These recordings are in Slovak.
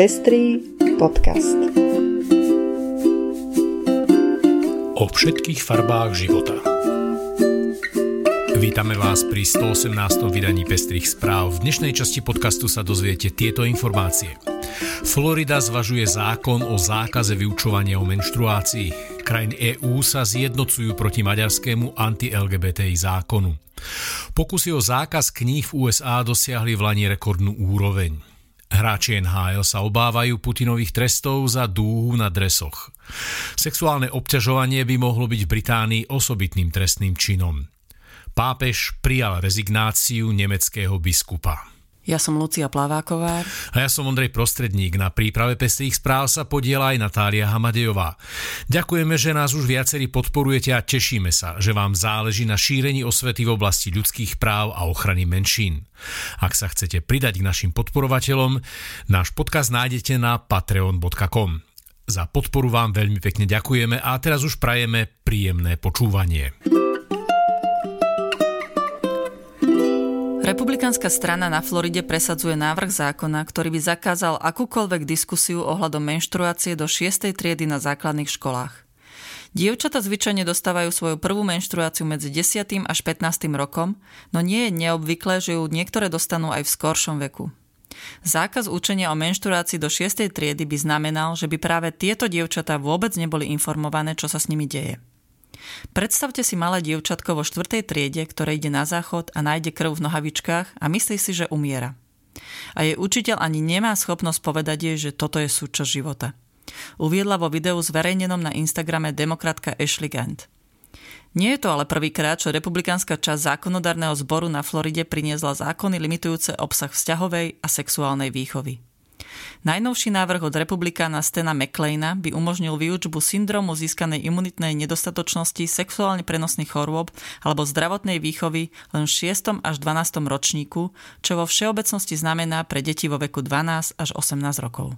Pestrý podcast. O všetkých farbách života. Vítame vás pri 118. vydaní Pestrých správ. V dnešnej časti podcastu sa dozviete tieto informácie. Florida zvažuje zákon o zákaze vyučovania o menštruácii. Krajiny EÚ sa zjednocujú proti maďarskému anti-LGBTI zákonu. Pokusy o zákaz kníh v USA dosiahli v Lani rekordnú úroveň. Hráči NHL sa obávajú Putinových trestov za dúhu na dresoch. Sexuálne obťažovanie by mohlo byť v Británii osobitným trestným činom. Pápež prijal rezignáciu nemeckého biskupa. Ja som Lucia Plaváková. A ja som Ondrej Prostredník. Na príprave pestrých správ sa podiela aj Natália Hamadejová. Ďakujeme, že nás už viacerí podporujete a tešíme sa, že vám záleží na šírení osvety v oblasti ľudských práv a ochrany menšín. Ak sa chcete pridať k našim podporovateľom, náš podcast nájdete na patreon.com. Za podporu vám veľmi pekne ďakujeme a teraz už prajeme príjemné počúvanie. Republikánska strana na Floride presadzuje návrh zákona, ktorý by zakázal akúkoľvek diskusiu ohľadom menštruácie do 6. triedy na základných školách. Dievčata zvyčajne dostávajú svoju prvú menštruáciu medzi 10. až 15. rokom, no nie je neobvyklé, že ju niektoré dostanú aj v skoršom veku. Zákaz učenia o menštruácii do 6. triedy by znamenal, že by práve tieto dievčatá vôbec neboli informované, čo sa s nimi deje. Predstavte si malé dievčatko vo štvrtej triede, ktoré ide na záchod a nájde krv v nohavičkách a myslí si, že umiera. A jej učiteľ ani nemá schopnosť povedať jej, že toto je súčasť života. Uviedla vo videu zverejnenom na Instagrame demokratka Ashley Gant. Nie je to ale prvýkrát, čo republikánska časť zákonodárneho zboru na Floride priniesla zákony limitujúce obsah vzťahovej a sexuálnej výchovy. Najnovší návrh od republikána Stena McLeana by umožnil výučbu syndromu získanej imunitnej nedostatočnosti sexuálne prenosných chorôb alebo zdravotnej výchovy len v 6. až 12. ročníku, čo vo všeobecnosti znamená pre deti vo veku 12 až 18 rokov.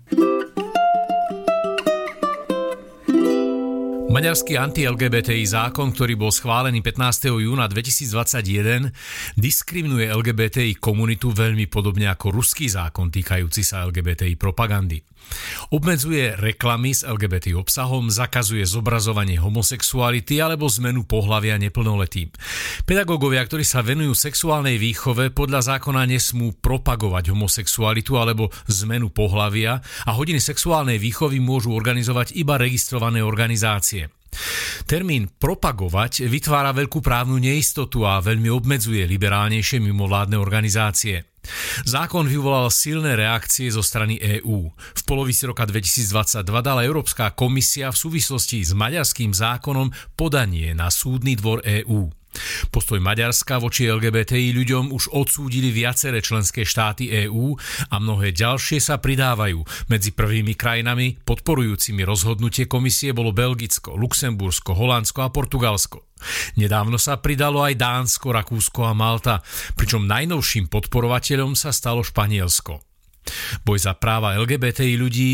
Maďarský anti-LGBTI zákon, ktorý bol schválený 15. júna 2021, diskriminuje LGBTI komunitu veľmi podobne ako ruský zákon týkajúci sa LGBTI propagandy. Obmedzuje reklamy s LGBT obsahom, zakazuje zobrazovanie homosexuality alebo zmenu pohlavia neplnoletým. Pedagógovia, ktorí sa venujú sexuálnej výchove, podľa zákona nesmú propagovať homosexualitu alebo zmenu pohlavia a hodiny sexuálnej výchovy môžu organizovať iba registrované organizácie. Termín propagovať vytvára veľkú právnu neistotu a veľmi obmedzuje liberálnejšie mimovládne organizácie. Zákon vyvolal silné reakcie zo strany EÚ. V polovici roka 2022 dala Európska komisia v súvislosti s maďarským zákonom podanie na súdny dvor EÚ. Postoj Maďarska voči LGBTI ľuďom už odsúdili viaceré členské štáty EÚ a mnohé ďalšie sa pridávajú. Medzi prvými krajinami podporujúcimi rozhodnutie komisie bolo Belgicko, Luxembursko, Holandsko a Portugalsko. Nedávno sa pridalo aj Dánsko, Rakúsko a Malta, pričom najnovším podporovateľom sa stalo Španielsko. Boj za práva LGBTI ľudí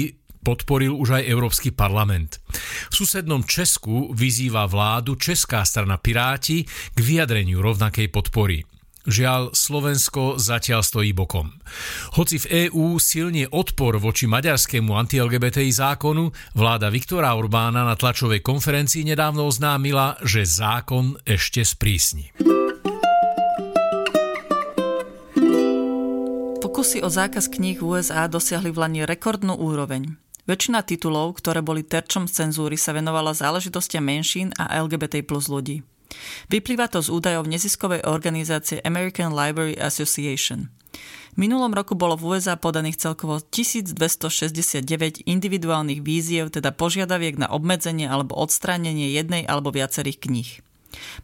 podporil už aj Európsky parlament. V susednom Česku vyzýva vládu Česká strana Piráti k vyjadreniu rovnakej podpory. Žiaľ, Slovensko zatiaľ stojí bokom. Hoci v EÚ silne odpor voči maďarskému anti-LGBTI zákonu, vláda Viktora Orbána na tlačovej konferencii nedávno oznámila, že zákon ešte sprísni. Pokusy o zákaz kníh USA dosiahli v Lani rekordnú úroveň. Väčšina titulov, ktoré boli terčom cenzúry, sa venovala záležitostiam menšín a LGBT plus ľudí. Vyplýva to z údajov neziskovej organizácie American Library Association. V minulom roku bolo v USA podaných celkovo 1269 individuálnych víziev, teda požiadaviek na obmedzenie alebo odstránenie jednej alebo viacerých kníh.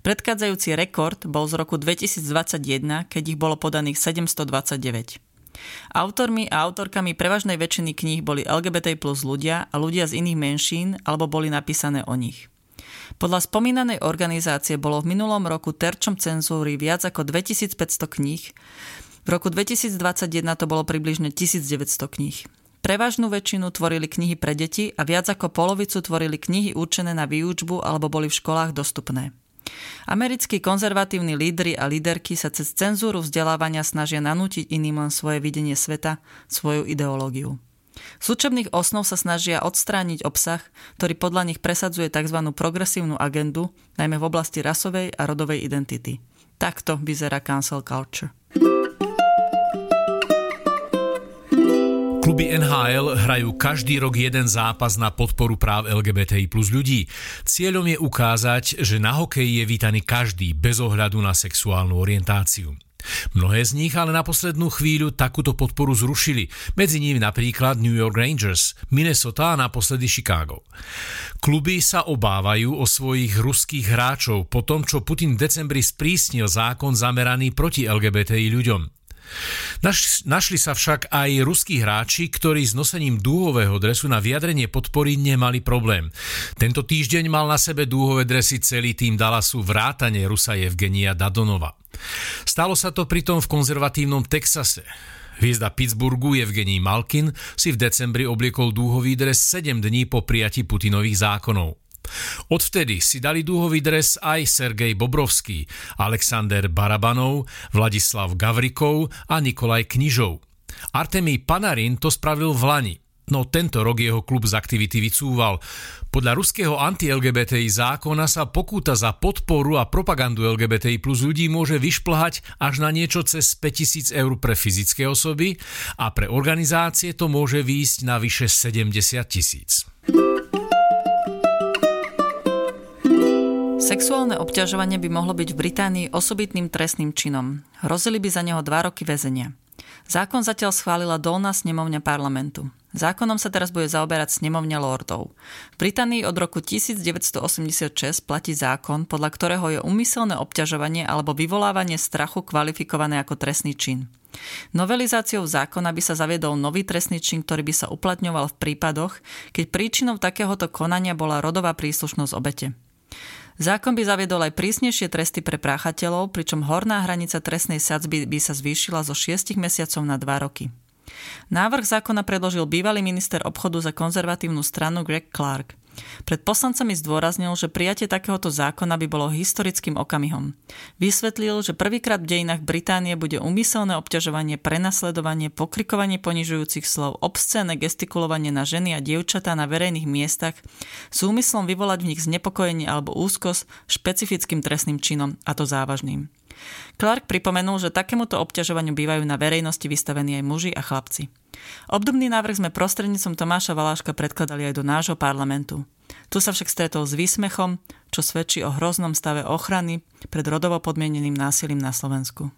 Predchádzajúci rekord bol z roku 2021, keď ich bolo podaných 729. Autormi a autorkami prevažnej väčšiny kníh boli LGBT plus ľudia a ľudia z iných menšín alebo boli napísané o nich. Podľa spomínanej organizácie bolo v minulom roku terčom cenzúry viac ako 2500 kníh, v roku 2021 to bolo približne 1900 kníh. Prevažnú väčšinu tvorili knihy pre deti a viac ako polovicu tvorili knihy určené na výučbu alebo boli v školách dostupné. Americkí konzervatívni lídry a líderky sa cez cenzúru vzdelávania snažia nanútiť iným len svoje videnie sveta, svoju ideológiu. Z učebných osnov sa snažia odstrániť obsah, ktorý podľa nich presadzuje tzv. progresívnu agendu, najmä v oblasti rasovej a rodovej identity. Takto vyzerá cancel culture. Kluby NHL hrajú každý rok jeden zápas na podporu práv LGBTI plus ľudí. Cieľom je ukázať, že na hokeji je vítaný každý bez ohľadu na sexuálnu orientáciu. Mnohé z nich ale na poslednú chvíľu takúto podporu zrušili, medzi nimi napríklad New York Rangers, Minnesota a naposledy Chicago. Kluby sa obávajú o svojich ruských hráčov po tom, čo Putin v decembri sprísnil zákon zameraný proti LGBTI ľuďom. Naš, našli sa však aj ruskí hráči, ktorí s nosením dúhového dresu na vyjadrenie podpory nemali problém. Tento týždeň mal na sebe dúhové dresy celý tým Dallasu vrátane Rusa Evgenia Dadonova. Stalo sa to pritom v konzervatívnom Texase. Hviezda Pittsburghu Evgenij Malkin si v decembri obliekol dúhový dres 7 dní po prijati Putinových zákonov. Odvtedy si dali dúhový dres aj Sergej Bobrovský, Alexander Barabanov, Vladislav Gavrikov a Nikolaj Knižov. Artemij Panarin to spravil v Lani, no tento rok jeho klub z aktivity vycúval. Podľa ruského anti-LGBTI zákona sa pokúta za podporu a propagandu LGBTI plus ľudí môže vyšplhať až na niečo cez 5000 eur pre fyzické osoby a pre organizácie to môže výjsť na vyše 70 tisíc. Sexuálne obťažovanie by mohlo byť v Británii osobitným trestným činom. Hrozili by za neho dva roky väzenia. Zákon zatiaľ schválila dolná snemovňa parlamentu. Zákonom sa teraz bude zaoberať snemovňa lordov. V Británii od roku 1986 platí zákon, podľa ktorého je umyselné obťažovanie alebo vyvolávanie strachu kvalifikované ako trestný čin. Novelizáciou zákona by sa zaviedol nový trestný čin, ktorý by sa uplatňoval v prípadoch, keď príčinou takéhoto konania bola rodová príslušnosť obete. Zákon by zaviedol aj prísnejšie tresty pre práchateľov, pričom horná hranica trestnej sadzby by sa zvýšila zo 6 mesiacov na 2 roky. Návrh zákona predložil bývalý minister obchodu za konzervatívnu stranu Greg Clark. Pred poslancami zdôraznil, že prijatie takéhoto zákona by bolo historickým okamihom. Vysvetlil, že prvýkrát v dejinách Británie bude umyselné obťažovanie, prenasledovanie, pokrikovanie ponižujúcich slov, obscénne gestikulovanie na ženy a dievčatá na verejných miestach s úmyslom vyvolať v nich znepokojenie alebo úzkosť špecifickým trestným činom, a to závažným. Clark pripomenul, že takémuto obťažovaniu bývajú na verejnosti vystavení aj muži a chlapci. Obdobný návrh sme prostrednícom Tomáša Valáška predkladali aj do nášho parlamentu. Tu sa však stretol s výsmechom, čo svedčí o hroznom stave ochrany pred rodovo podmieneným násilím na Slovensku.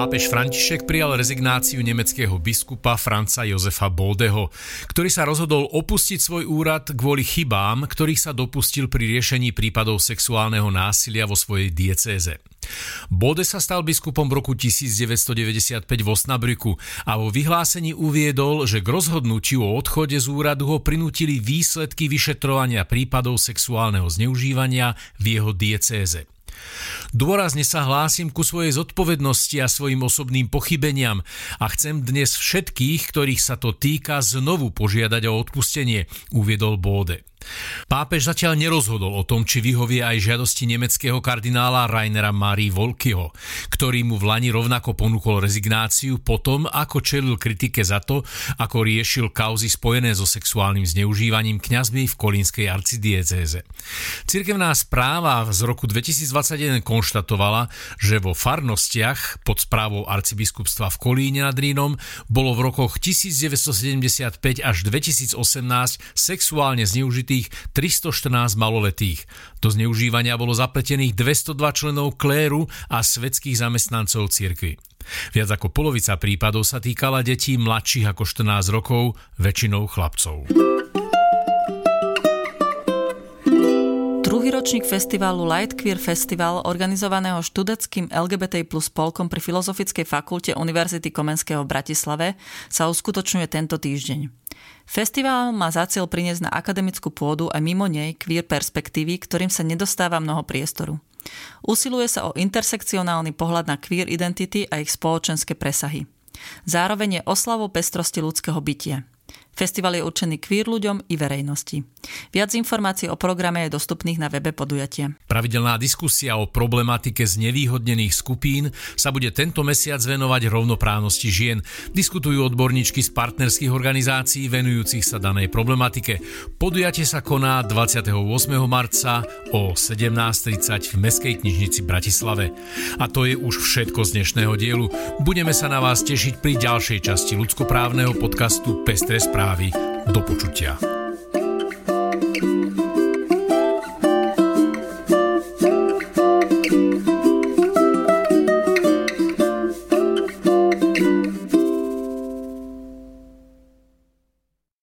Pápež František prijal rezignáciu nemeckého biskupa Franca Jozefa Bodeho, ktorý sa rozhodol opustiť svoj úrad kvôli chybám, ktorých sa dopustil pri riešení prípadov sexuálneho násilia vo svojej diecéze. Bode sa stal biskupom v roku 1995 v Osnabrüku a vo vyhlásení uviedol, že k rozhodnutiu o odchode z úradu ho prinútili výsledky vyšetrovania prípadov sexuálneho zneužívania v jeho diecéze. Dôrazne sa hlásim ku svojej zodpovednosti a svojim osobným pochybeniam a chcem dnes všetkých, ktorých sa to týka, znovu požiadať o odpustenie, uviedol Bóde. Pápež zatiaľ nerozhodol o tom, či vyhovie aj žiadosti nemeckého kardinála Rainera Marie Volkyho, ktorý mu v Lani rovnako ponúkol rezignáciu potom, ako čelil kritike za to, ako riešil kauzy spojené so sexuálnym zneužívaním kňazmi v kolínskej arcidiecéze. Cirkevná správa z roku 2021 konštatovala, že vo farnostiach pod správou arcibiskupstva v Kolíne nad Rínom bolo v rokoch 1975 až 2018 sexuálne zneužitých zneužitých 314 maloletých. Do zneužívania bolo zapletených 202 členov kléru a svetských zamestnancov cirkvy. Viac ako polovica prípadov sa týkala detí mladších ako 14 rokov, väčšinou chlapcov. Druhý ročník festivalu Light Queer Festival, organizovaného študeckým LGBT plus spolkom pri Filozofickej fakulte Univerzity Komenského v Bratislave, sa uskutočňuje tento týždeň. Festival má za cieľ priniesť na akademickú pôdu a mimo nej queer perspektívy, ktorým sa nedostáva mnoho priestoru. Usiluje sa o intersekcionálny pohľad na queer identity a ich spoločenské presahy. Zároveň je oslavou pestrosti ľudského bytia. Festival je určený queer ľuďom i verejnosti. Viac informácií o programe je dostupných na webe podujatia. Pravidelná diskusia o problematike znevýhodnených skupín sa bude tento mesiac venovať rovnoprávnosti žien. Diskutujú odborníčky z partnerských organizácií venujúcich sa danej problematike. Podujatie sa koná 28. marca o 17.30 v Mestskej knižnici Bratislave. A to je už všetko z dnešného dielu. Budeme sa na vás tešiť pri ďalšej časti ľudskoprávneho podcastu Pestre správy. Do počutia.